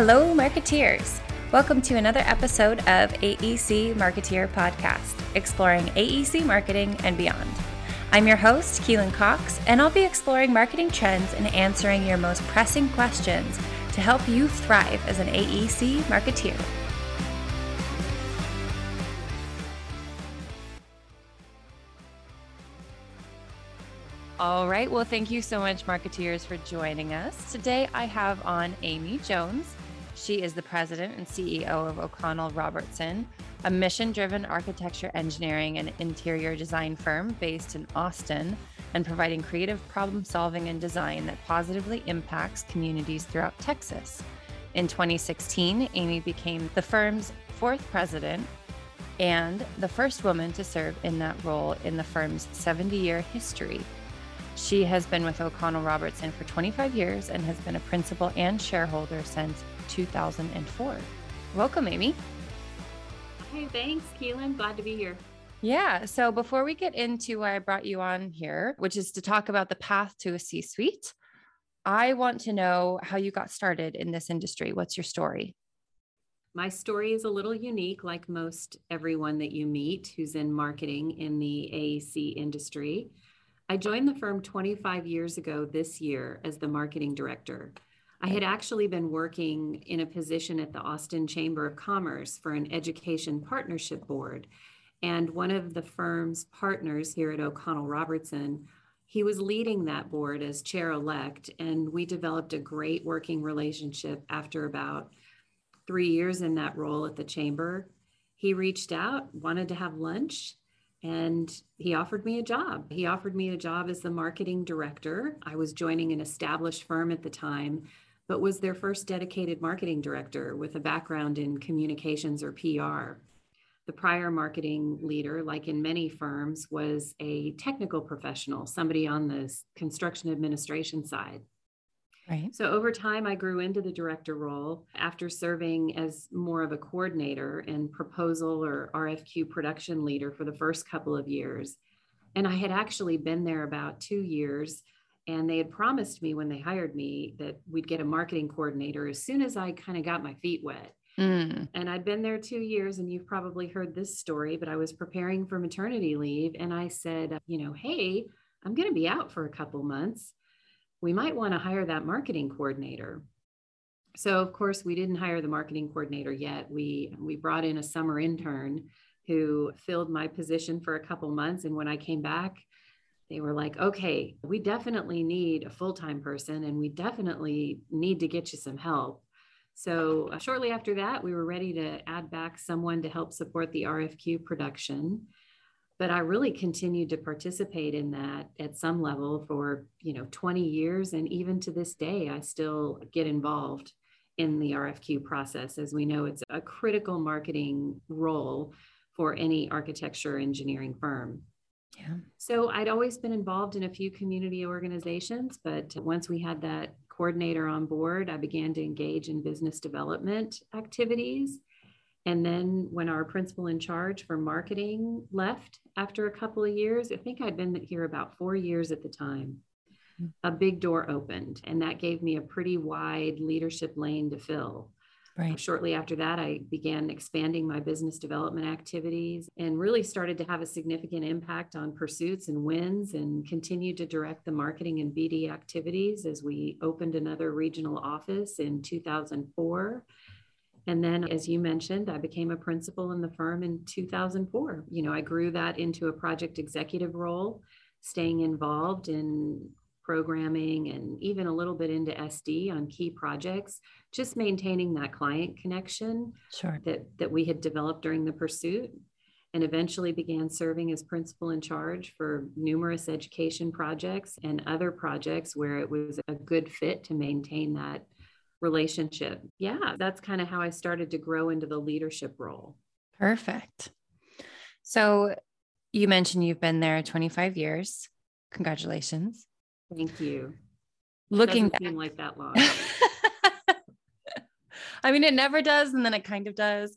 Hello, marketeers. Welcome to another episode of AEC Marketeer Podcast, exploring AEC marketing and beyond. I'm your host, Keelan Cox, and I'll be exploring marketing trends and answering your most pressing questions to help you thrive as an AEC marketeer. All right. Well, thank you so much, marketeers, for joining us. Today, I have on Amy Jones. She is the president and CEO of O'Connell Robertson, a mission driven architecture, engineering, and interior design firm based in Austin and providing creative problem solving and design that positively impacts communities throughout Texas. In 2016, Amy became the firm's fourth president and the first woman to serve in that role in the firm's 70 year history. She has been with O'Connell Robertson for 25 years and has been a principal and shareholder since 2004. Welcome, Amy. Hey, thanks, Keelan. Glad to be here. Yeah. So before we get into why I brought you on here, which is to talk about the path to a C suite, I want to know how you got started in this industry. What's your story? My story is a little unique, like most everyone that you meet who's in marketing in the AEC industry. I joined the firm 25 years ago this year as the marketing director. I had actually been working in a position at the Austin Chamber of Commerce for an education partnership board. And one of the firm's partners here at O'Connell Robertson, he was leading that board as chair elect. And we developed a great working relationship after about three years in that role at the chamber. He reached out, wanted to have lunch and he offered me a job. He offered me a job as the marketing director. I was joining an established firm at the time, but was their first dedicated marketing director with a background in communications or PR. The prior marketing leader, like in many firms, was a technical professional, somebody on the construction administration side. Right. So over time, I grew into the director role after serving as more of a coordinator and proposal or RFQ production leader for the first couple of years. And I had actually been there about two years. And they had promised me when they hired me that we'd get a marketing coordinator as soon as I kind of got my feet wet. Mm. And I'd been there two years, and you've probably heard this story, but I was preparing for maternity leave. And I said, you know, hey, I'm going to be out for a couple months we might want to hire that marketing coordinator. So of course we didn't hire the marketing coordinator yet. We we brought in a summer intern who filled my position for a couple months and when I came back they were like, "Okay, we definitely need a full-time person and we definitely need to get you some help." So uh, shortly after that, we were ready to add back someone to help support the RFQ production but I really continued to participate in that at some level for, you know, 20 years. And even to this day, I still get involved in the RFQ process. As we know, it's a critical marketing role for any architecture engineering firm. Yeah. So I'd always been involved in a few community organizations, but once we had that coordinator on board, I began to engage in business development activities and then when our principal in charge for marketing left after a couple of years, I think I'd been here about four years at the time, mm-hmm. a big door opened. And that gave me a pretty wide leadership lane to fill. Right. Shortly after that, I began expanding my business development activities and really started to have a significant impact on pursuits and wins and continued to direct the marketing and BD activities as we opened another regional office in 2004 and then, as you mentioned, I became a principal in the firm in 2004. You know, I grew that into a project executive role, staying involved in programming and even a little bit into SD on key projects, just maintaining that client connection sure. that, that we had developed during the pursuit. And eventually began serving as principal in charge for numerous education projects and other projects where it was a good fit to maintain that relationship. Yeah, that's kind of how I started to grow into the leadership role. Perfect. So you mentioned you've been there 25 years. Congratulations. Thank you. Looking like that long. I mean, it never does, and then it kind of does.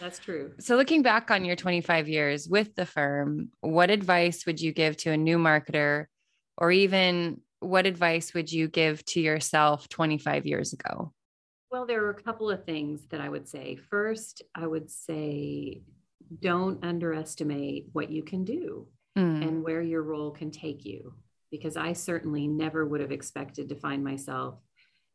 That's true. So, looking back on your 25 years with the firm, what advice would you give to a new marketer or even what advice would you give to yourself 25 years ago? Well, there are a couple of things that I would say. First, I would say don't underestimate what you can do mm. and where your role can take you, because I certainly never would have expected to find myself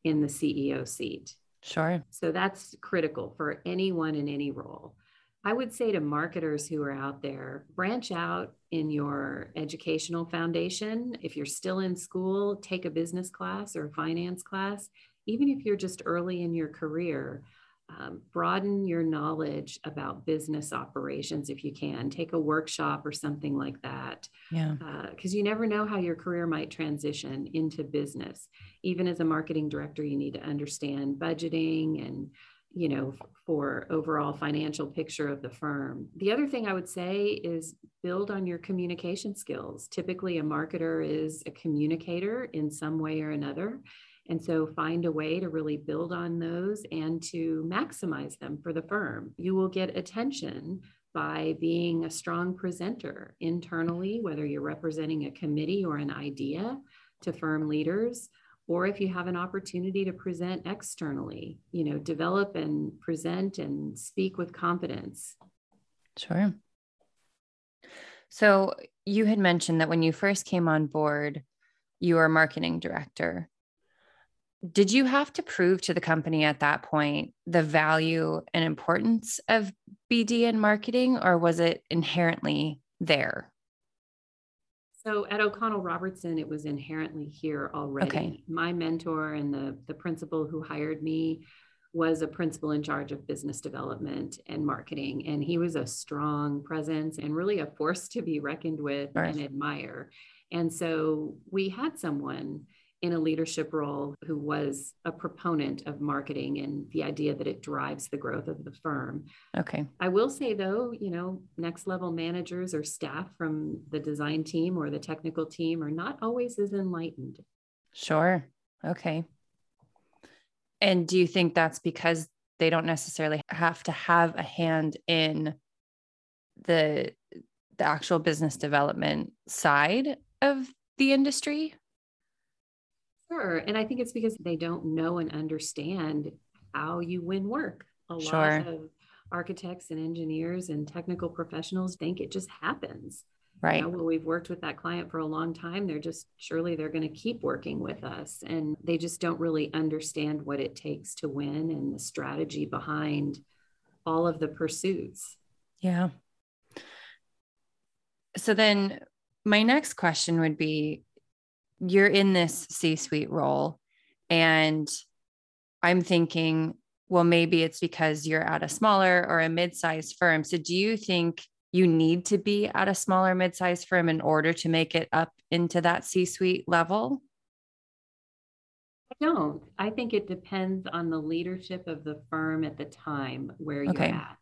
in the CEO seat. Sure. So that's critical for anyone in any role. I would say to marketers who are out there, branch out in your educational foundation. If you're still in school, take a business class or a finance class. Even if you're just early in your career, um, broaden your knowledge about business operations if you can. Take a workshop or something like that. Yeah. Because uh, you never know how your career might transition into business. Even as a marketing director, you need to understand budgeting and you know, for overall financial picture of the firm. The other thing I would say is build on your communication skills. Typically, a marketer is a communicator in some way or another. And so find a way to really build on those and to maximize them for the firm. You will get attention by being a strong presenter internally, whether you're representing a committee or an idea to firm leaders or if you have an opportunity to present externally, you know, develop and present and speak with confidence. Sure. So you had mentioned that when you first came on board, you were marketing director. Did you have to prove to the company at that point the value and importance of BD and marketing, or was it inherently there? So at O'Connell Robertson, it was inherently here already. Okay. My mentor and the, the principal who hired me was a principal in charge of business development and marketing. And he was a strong presence and really a force to be reckoned with right. and admire. And so we had someone in a leadership role who was a proponent of marketing and the idea that it drives the growth of the firm. Okay. I will say though, you know, next level managers or staff from the design team or the technical team are not always as enlightened. Sure. Okay. And do you think that's because they don't necessarily have to have a hand in the the actual business development side of the industry? Sure. And I think it's because they don't know and understand how you win work. A sure. lot of architects and engineers and technical professionals think it just happens. Right. You know, well, we've worked with that client for a long time. They're just surely they're going to keep working with us. And they just don't really understand what it takes to win and the strategy behind all of the pursuits. Yeah. So then my next question would be you're in this C suite role. And I'm thinking, well, maybe it's because you're at a smaller or a mid sized firm. So do you think you need to be at a smaller mid sized firm in order to make it up into that C suite level? I don't. I think it depends on the leadership of the firm at the time where you're okay. at.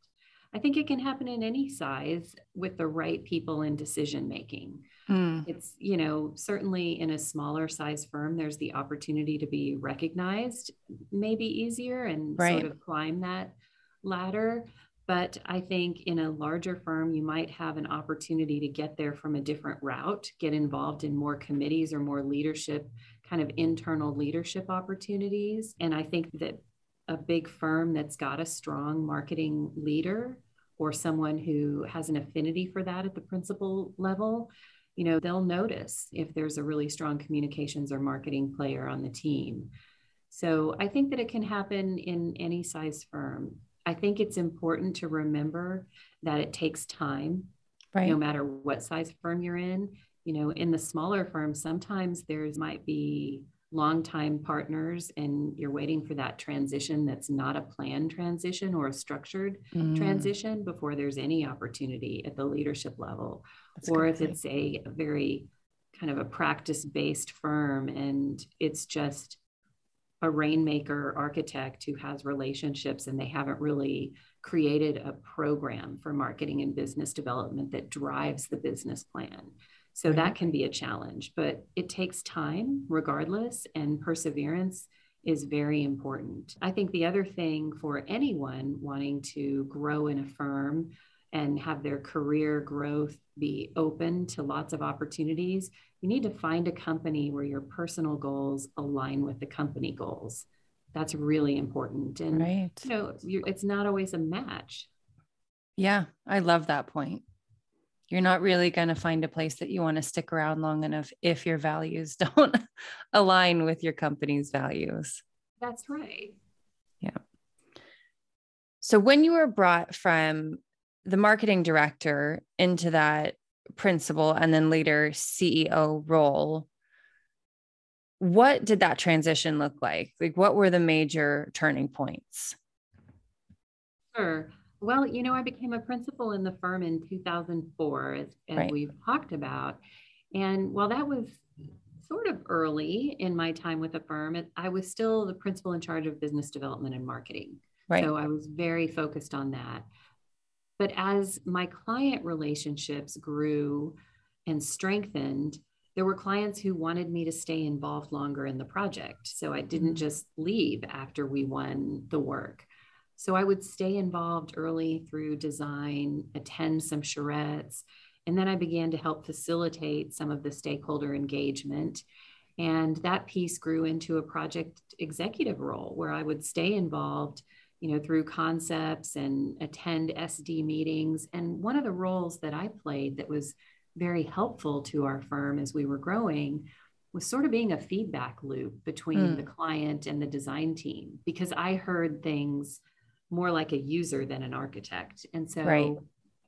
I think it can happen in any size with the right people in decision making. Mm. It's, you know, certainly in a smaller size firm, there's the opportunity to be recognized maybe easier and right. sort of climb that ladder. But I think in a larger firm, you might have an opportunity to get there from a different route, get involved in more committees or more leadership, kind of internal leadership opportunities. And I think that a big firm that's got a strong marketing leader or someone who has an affinity for that at the principal level, you know, they'll notice if there's a really strong communications or marketing player on the team. So I think that it can happen in any size firm. I think it's important to remember that it takes time, right. no matter what size firm you're in. You know, in the smaller firms, sometimes there's might be longtime partners and you're waiting for that transition that's not a planned transition or a structured mm. transition before there's any opportunity at the leadership level. That's or if it's a, a very kind of a practice based firm and it's just a rainmaker architect who has relationships and they haven't really created a program for marketing and business development that drives the business plan so that mm-hmm. can be a challenge, but it takes time regardless, and perseverance is very important. I think the other thing for anyone wanting to grow in a firm and have their career growth be open to lots of opportunities, you need to find a company where your personal goals align with the company goals. That's really important. And right. you know, it's not always a match. Yeah, I love that point. You're not really going to find a place that you want to stick around long enough if your values don't align with your company's values. That's right. Yeah. So when you were brought from the marketing director into that principal and then later CEO role, what did that transition look like? Like, what were the major turning points? Sure. Well, you know, I became a principal in the firm in 2004, as, as right. we've talked about. And while that was sort of early in my time with the firm, it, I was still the principal in charge of business development and marketing. Right. So I was very focused on that. But as my client relationships grew and strengthened, there were clients who wanted me to stay involved longer in the project. So I didn't mm-hmm. just leave after we won the work. So I would stay involved early through design, attend some charrettes, and then I began to help facilitate some of the stakeholder engagement. And that piece grew into a project executive role where I would stay involved you know, through concepts and attend SD meetings. And one of the roles that I played that was very helpful to our firm as we were growing was sort of being a feedback loop between mm. the client and the design team because I heard things more like a user than an architect. And so right.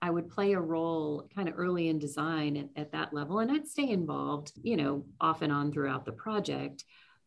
I would play a role kind of early in design at, at, that level, and I'd stay involved, you know, off and on throughout the project.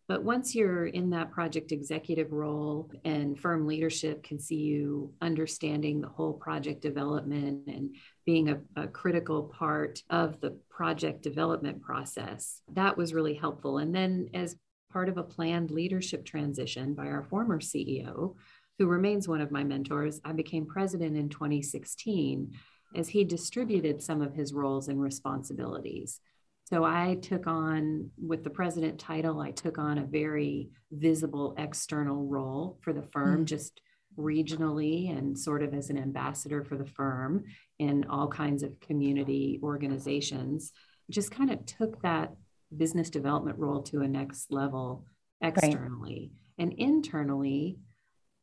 But once you're in that project executive role and firm leadership can see you understanding the whole project development and being a, a, critical part of the project development process, that was really helpful. And then, as part of a planned leadership transition by our former CEO, who remains one of my mentors, I became president in 2016 as he distributed some of his roles and responsibilities. So I took on, with the president title, I took on a very visible external role for the firm, mm-hmm. just regionally and sort of as an ambassador for the firm in all kinds of community organizations. Just kind of took that business development role to a next level externally. Right. And internally,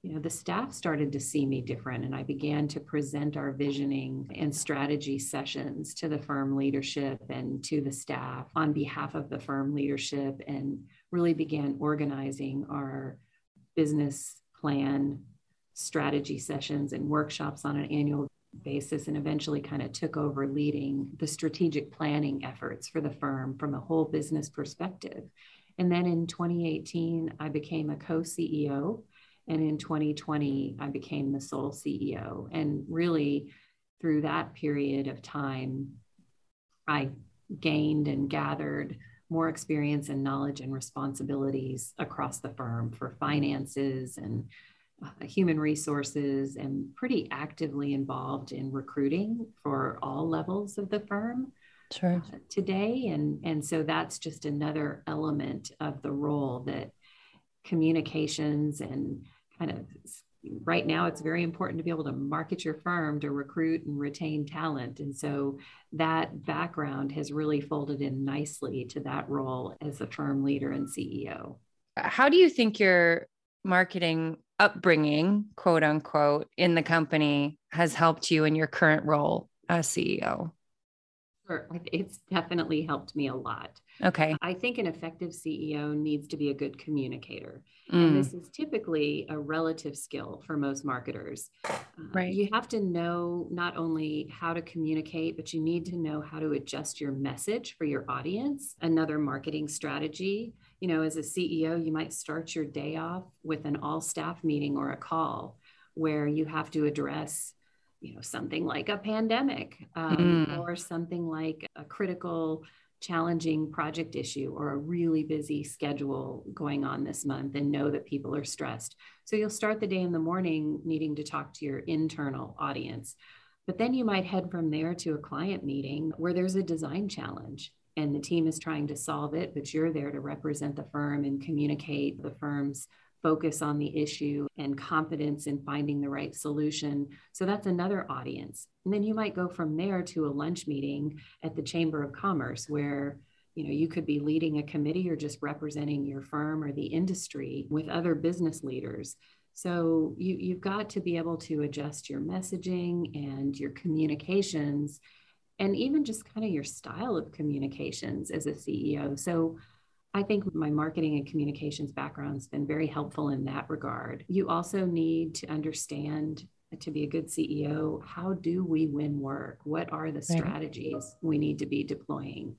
you know the staff started to see me different and i began to present our visioning and strategy sessions to the firm leadership and to the staff on behalf of the firm leadership and really began organizing our business plan strategy sessions and workshops on an annual basis and eventually kind of took over leading the strategic planning efforts for the firm from a whole business perspective. And then in 2018 i became a co-ceo and in 2020, I became the sole CEO. And really, through that period of time, I gained and gathered more experience and knowledge and responsibilities across the firm for finances and uh, human resources and pretty actively involved in recruiting for all levels of the firm sure. uh, today and and so that's just another element of the role that communications and kind of right now it's very important to be able to market your firm to recruit and retain talent. And so that background has really folded in nicely to that role as a firm leader and ceo how do you think your marketing upbringing quote unquote in the company has helped you in your current role as ceo Sure. It's definitely helped me a lot. Okay. I think an effective CEO needs to be a good communicator. Mm. And this is typically a relative skill for most marketers. Uh, right. You have to know not only how to communicate, but you need to know how to adjust your message for your audience. Another marketing strategy, you know, as a CEO, you might start your day off with an all staff meeting or a call where you have to address you know something like a pandemic um, mm. or something like a critical challenging project issue or a really busy schedule going on this month and know that people are stressed so you'll start the day in the morning needing to talk to your internal audience but then you might head from there to a client meeting where there's a design challenge and the team is trying to solve it but you're there to represent the firm and communicate the firm's focus on the issue and confidence in finding the right solution. So that's another audience. And then you might go from there to a lunch meeting at the Chamber of Commerce where you know you could be leading a committee or just representing your firm or the industry with other business leaders so you, you've got to be able to adjust your messaging and your communications and even just kind of your style of communications as a ceo so I think my marketing and communications background has been very helpful in that regard. You also need to understand to be a good CEO, how do we win work? What are the strategies we need to be deploying?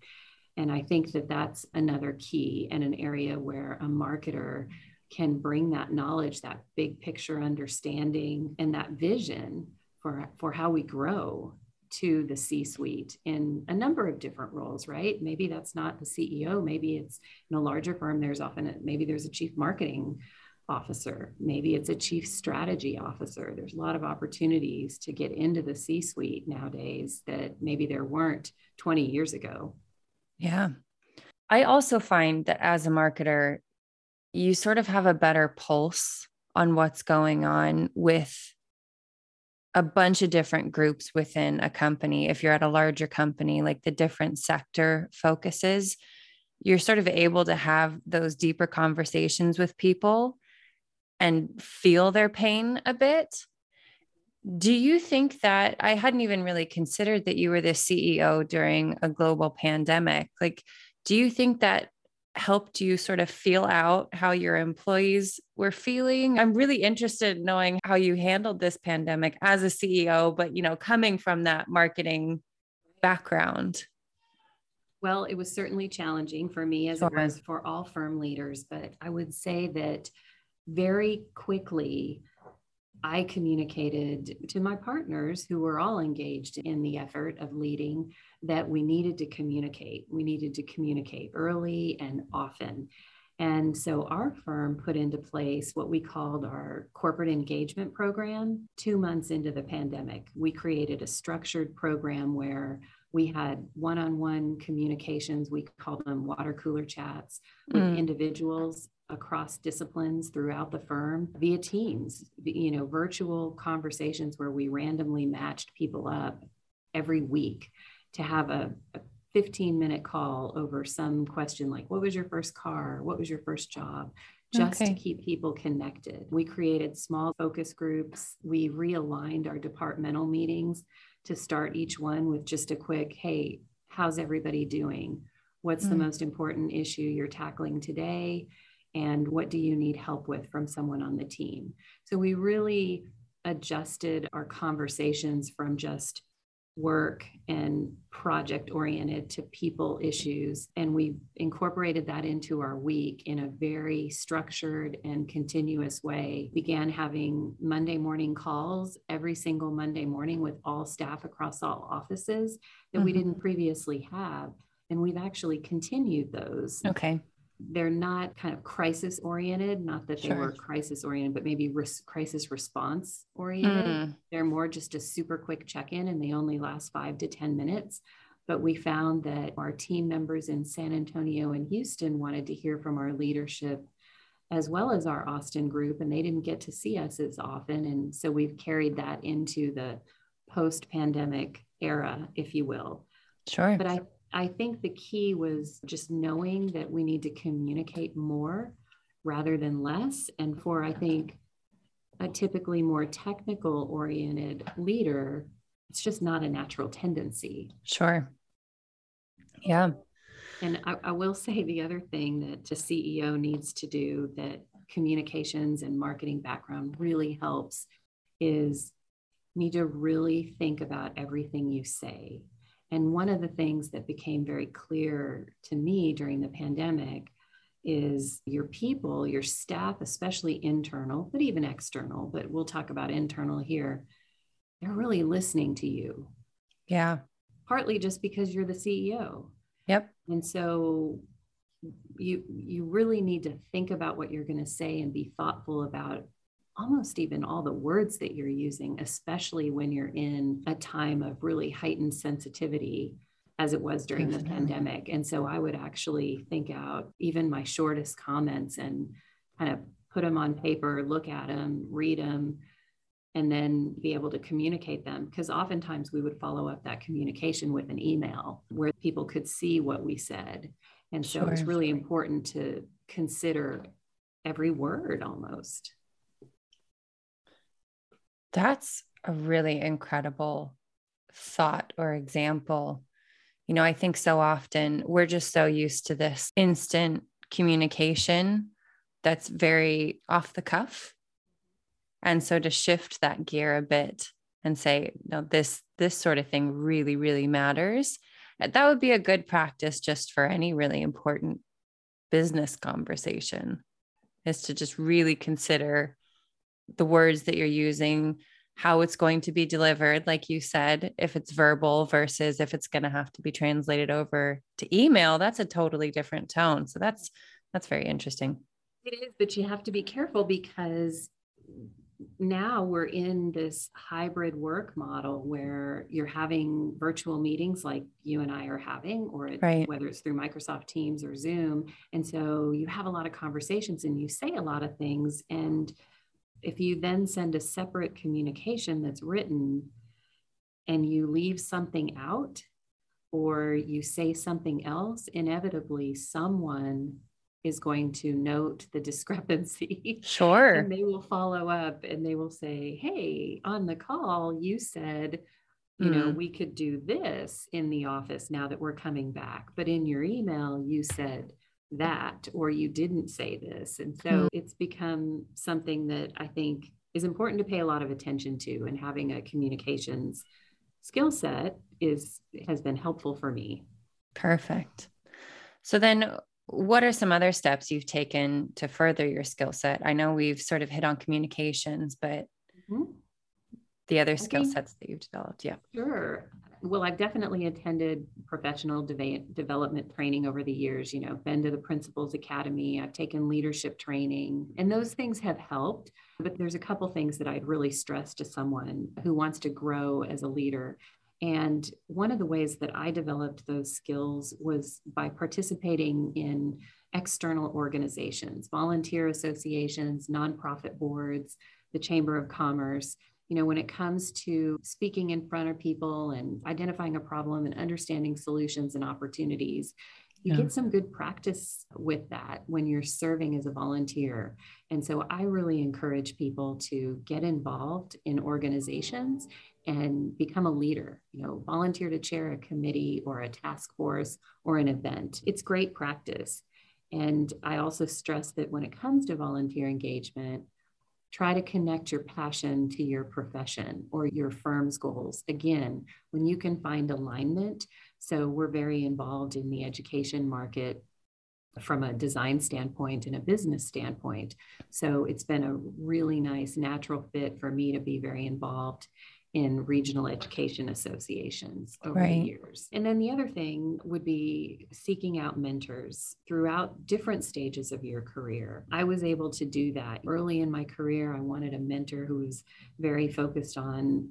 And I think that that's another key and an area where a marketer can bring that knowledge, that big picture understanding, and that vision for, for how we grow to the C suite in a number of different roles, right? Maybe that's not the CEO. Maybe it's in a larger firm, there's often, a, maybe there's a chief marketing officer. Maybe it's a chief strategy officer. There's a lot of opportunities to get into the C suite nowadays that maybe there weren't 20 years ago. Yeah. I also find that as a marketer, you sort of have a better pulse on what's going on with a bunch of different groups within a company. If you're at a larger company, like the different sector focuses, you're sort of able to have those deeper conversations with people and feel their pain a bit. Do you think that I hadn't even really considered that you were the CEO during a global pandemic? Like, do you think that helped you sort of feel out how your employees were feeling? I'm really interested in knowing how you handled this pandemic as a CEO, but you know, coming from that marketing background. Well, it was certainly challenging for me as sure. it was for all firm leaders, but I would say that very quickly I communicated to my partners who were all engaged in the effort of leading that we needed to communicate. We needed to communicate early and often. And so our firm put into place what we called our corporate engagement program two months into the pandemic. We created a structured program where we had one on one communications. We called them water cooler chats with mm. individuals across disciplines throughout the firm via teams you know virtual conversations where we randomly matched people up every week to have a, a 15 minute call over some question like what was your first car? What was your first job? Just okay. to keep people connected. We created small focus groups. We realigned our departmental meetings to start each one with just a quick hey how's everybody doing? What's mm. the most important issue you're tackling today? And what do you need help with from someone on the team? So we really adjusted our conversations from just work and project oriented to people issues. And we've incorporated that into our week in a very structured and continuous way. Began having Monday morning calls every single Monday morning with all staff across all offices that mm-hmm. we didn't previously have. And we've actually continued those. Okay they're not kind of crisis oriented not that they sure. were crisis oriented but maybe ris- crisis response oriented mm. they're more just a super quick check-in and they only last five to ten minutes. But we found that our team members in san antonio and houston wanted to hear from our leadership as well as our austin group and they didn't get to see us as often. And so we've carried that into the post-pandemic era if you will. Sure. But i I think the key was just knowing that we need to communicate more rather than less. And for, I think, a typically more technical oriented leader, it's just not a natural tendency. Sure. Yeah. And I, I, will say the other thing that a CEO needs to do that communications and marketing background really helps is need to really think about everything you say and one of the things that became very clear to me during the pandemic is your people, your staff, especially internal, but even external, but we'll talk about internal here, they're really listening to you. Yeah. Partly just because you're the CEO. Yep. And so you you really need to think about what you're going to say and be thoughtful about almost even all the words that you're using, especially when you're in a time of really heightened sensitivity as it was during the pandemic. And so I would actually think out even my shortest comments and kind of put them on paper, look at them, read them, and then be able to communicate them. Because oftentimes we would follow up that communication with an email where people could see what we said. And so sure. it's really important to consider every word almost. That's a really incredible thought or example. You know, I think so often we're just so used to this instant communication that's very off the cuff. And so to shift that gear a bit and say, no, this this sort of thing really, really matters. That would be a good practice just for any really important business conversation is to just really consider the words that you're using, how it's going to be delivered, like you said, if it's verbal versus if it's going to have to be translated over to email, that's a totally different tone. So that's that's very interesting. It is, but you have to be careful because now we're in this hybrid work model where you're having virtual meetings like you and I are having, or right. whether it's through Microsoft Teams or Zoom. And so you have a lot of conversations and you say a lot of things. And if you then send a separate communication that's written and you leave something out or you say something else, inevitably someone is going to note the discrepancy. Sure. and they will follow up and they will say, Hey, on the call, you said, you know, mm. we could do this in the office now that we're coming back. But in your email, you said that, or you didn't say this. And so mm. it's become something that I think is important to pay a lot of attention to and having a communications skill set is has been helpful for me. Perfect. So then what are some other steps you've taken to further your skill set? I know we've sort of hit on communications, but mm-hmm. the other skill sets that you've developed, yeah. Sure. Well, I've definitely attended professional de- development training over the years, you know, been to the Principals Academy, I've taken leadership training, and those things have helped. But there's a couple things that I'd really stress to someone who wants to grow as a leader. And one of the ways that I developed those skills was by participating in external organizations, volunteer associations, nonprofit boards, the Chamber of Commerce. You know, when it comes to speaking in front of people and identifying a problem and understanding solutions and opportunities, you yeah. get some good practice with that when you're serving as a volunteer. And so I really encourage people to get involved in organizations and become a leader, you know, volunteer to chair a committee or a task force or an event. It's great practice. And I also stress that when it comes to volunteer engagement, try to connect your passion to your profession or your firm's goals. Again, when you can find alignment. So we're very involved in the education market from a design standpoint and a business standpoint. So it's been a really nice natural fit for me to be very involved in regional education associations over right. the years. And then the other thing would be seeking out mentors throughout different stages of your career. I was able to do that early in my career. I wanted a mentor who was very focused on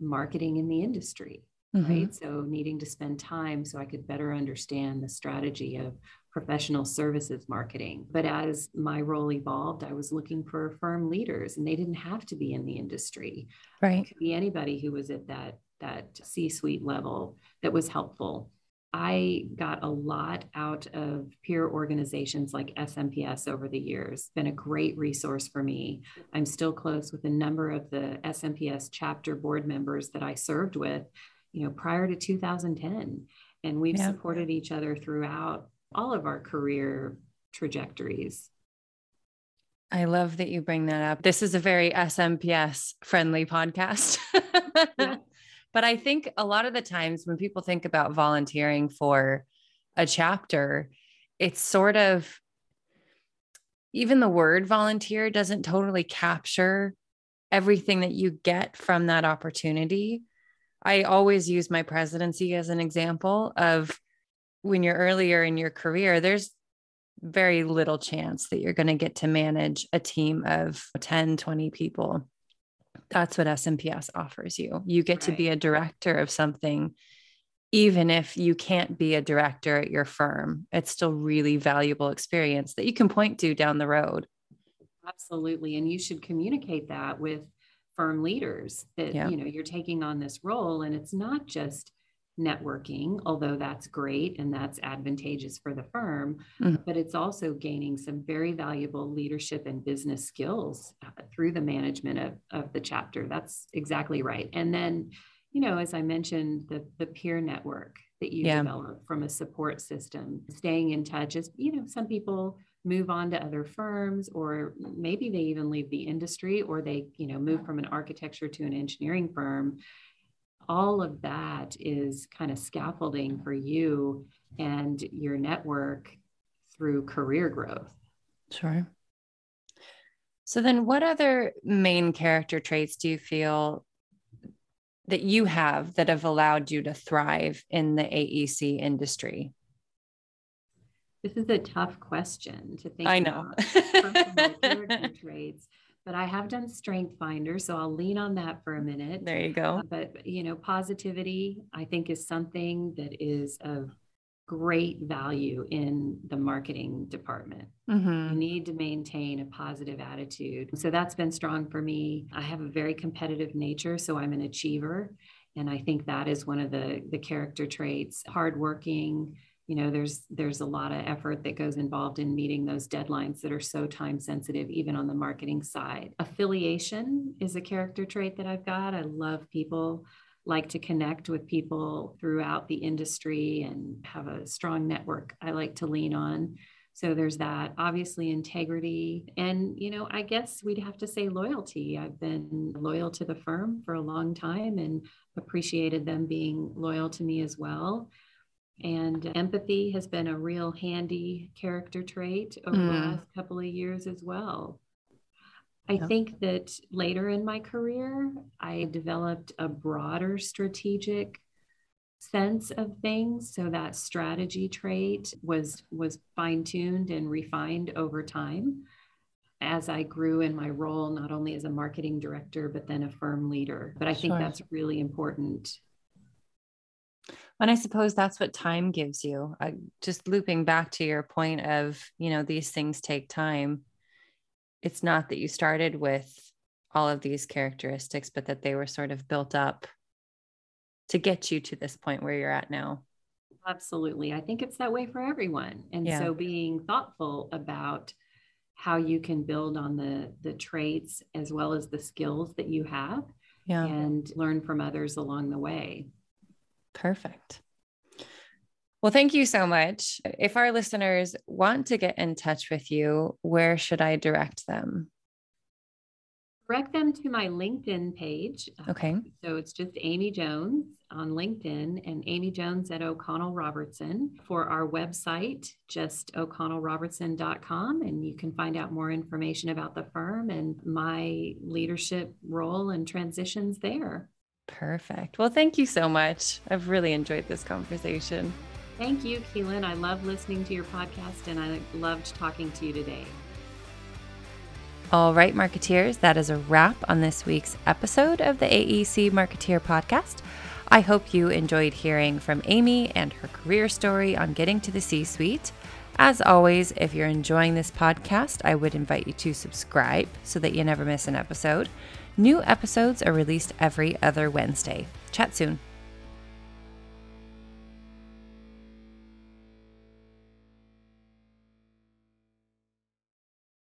marketing in the industry. Mm-hmm. Right. So, needing to spend time so I could better understand the strategy of professional services marketing. But as my role evolved, I was looking for firm leaders, and they didn't have to be in the industry. Right. It could be anybody who was at that that C-suite level that was helpful. I got a lot out of peer organizations like SMPS over the years. Been a great resource for me. I'm still close with a number of the SMPS chapter board members that I served with, you know, prior to 2010. And we've yeah. supported each other throughout all of our career trajectories. I love that you bring that up. This is a very SMPS friendly podcast. yeah. But I think a lot of the times when people think about volunteering for a chapter, it's sort of even the word volunteer doesn't totally capture everything that you get from that opportunity. I always use my presidency as an example of when you're earlier in your career, there's very little chance that you're going to get to manage a team of 10, 20 people. That's what SMPS offers you. You get right. to be a director of something, even if you can't be a director at your firm. It's still really valuable experience that you can point to down the road. Absolutely. And you should communicate that with firm leaders that, yeah. you know, you're taking on this role and it's not just networking, although that's great and that's advantageous for the firm, mm-hmm. but it's also gaining some very valuable leadership and business skills uh, through the management of, of the chapter. That's exactly right. And then, you know, as I mentioned, the, the peer network that you yeah. develop from a support system, staying in touch is, you know, some people move on to other firms or maybe they even leave the industry or they you know move from an architecture to an engineering firm all of that is kind of scaffolding for you and your network through career growth. Sure. So, then what other main character traits do you feel that you have that have allowed you to thrive in the AEC industry? This is a tough question to think. I know. character traits but I have done Strength Finder, so I'll lean on that for a minute. There you go. Uh, but you know, positivity I think is something that is of great value in the marketing department. Mm-hmm. You need to maintain a positive attitude. So that's been strong for me. I have a very competitive nature, so I'm an achiever. And I think that is one of the, the character traits hardworking, you know there's there's a lot of effort that goes involved in meeting those deadlines that are so time sensitive even on the marketing side affiliation is a character trait that i've got i love people like to connect with people throughout the industry and have a strong network i like to lean on so there's that obviously integrity and you know i guess we'd have to say loyalty i've been loyal to the firm for a long time and appreciated them being loyal to me as well and empathy has been a real handy character trait over mm. the last couple of years as well. I think that later in my career, I developed a broader strategic sense of things so that strategy trait was was fine-tuned and refined over time as I grew in my role not only as a marketing director but then a firm leader but I think sure. that's really important and I suppose that's what time gives you. I, just looping back to your point of, you know, these things take time. It's not that you started with all of these characteristics, but that they were sort of built up to get you to this point where you're at now. Absolutely. I think it's that way for everyone. And yeah. so being thoughtful about how you can build on the the traits as well as the skills that you have yeah. and learn from others along the way. Perfect. Well, thank you so much. If our listeners want to get in touch with you, where should I direct them? Direct them to my LinkedIn page. Uh, okay. So it's just Amy Jones on LinkedIn and Amy Jones at O'Connell Robertson. For our website, just o'connellrobertson.com. And you can find out more information about the firm and my leadership role and transitions there. Perfect. Well, thank you so much. I've really enjoyed this conversation. Thank you, Keelan. I love listening to your podcast and I loved talking to you today. All right, Marketeers, that is a wrap on this week's episode of the AEC Marketeer podcast. I hope you enjoyed hearing from Amy and her career story on getting to the C suite. As always, if you're enjoying this podcast, I would invite you to subscribe so that you never miss an episode. New episodes are released every other Wednesday. Chat soon.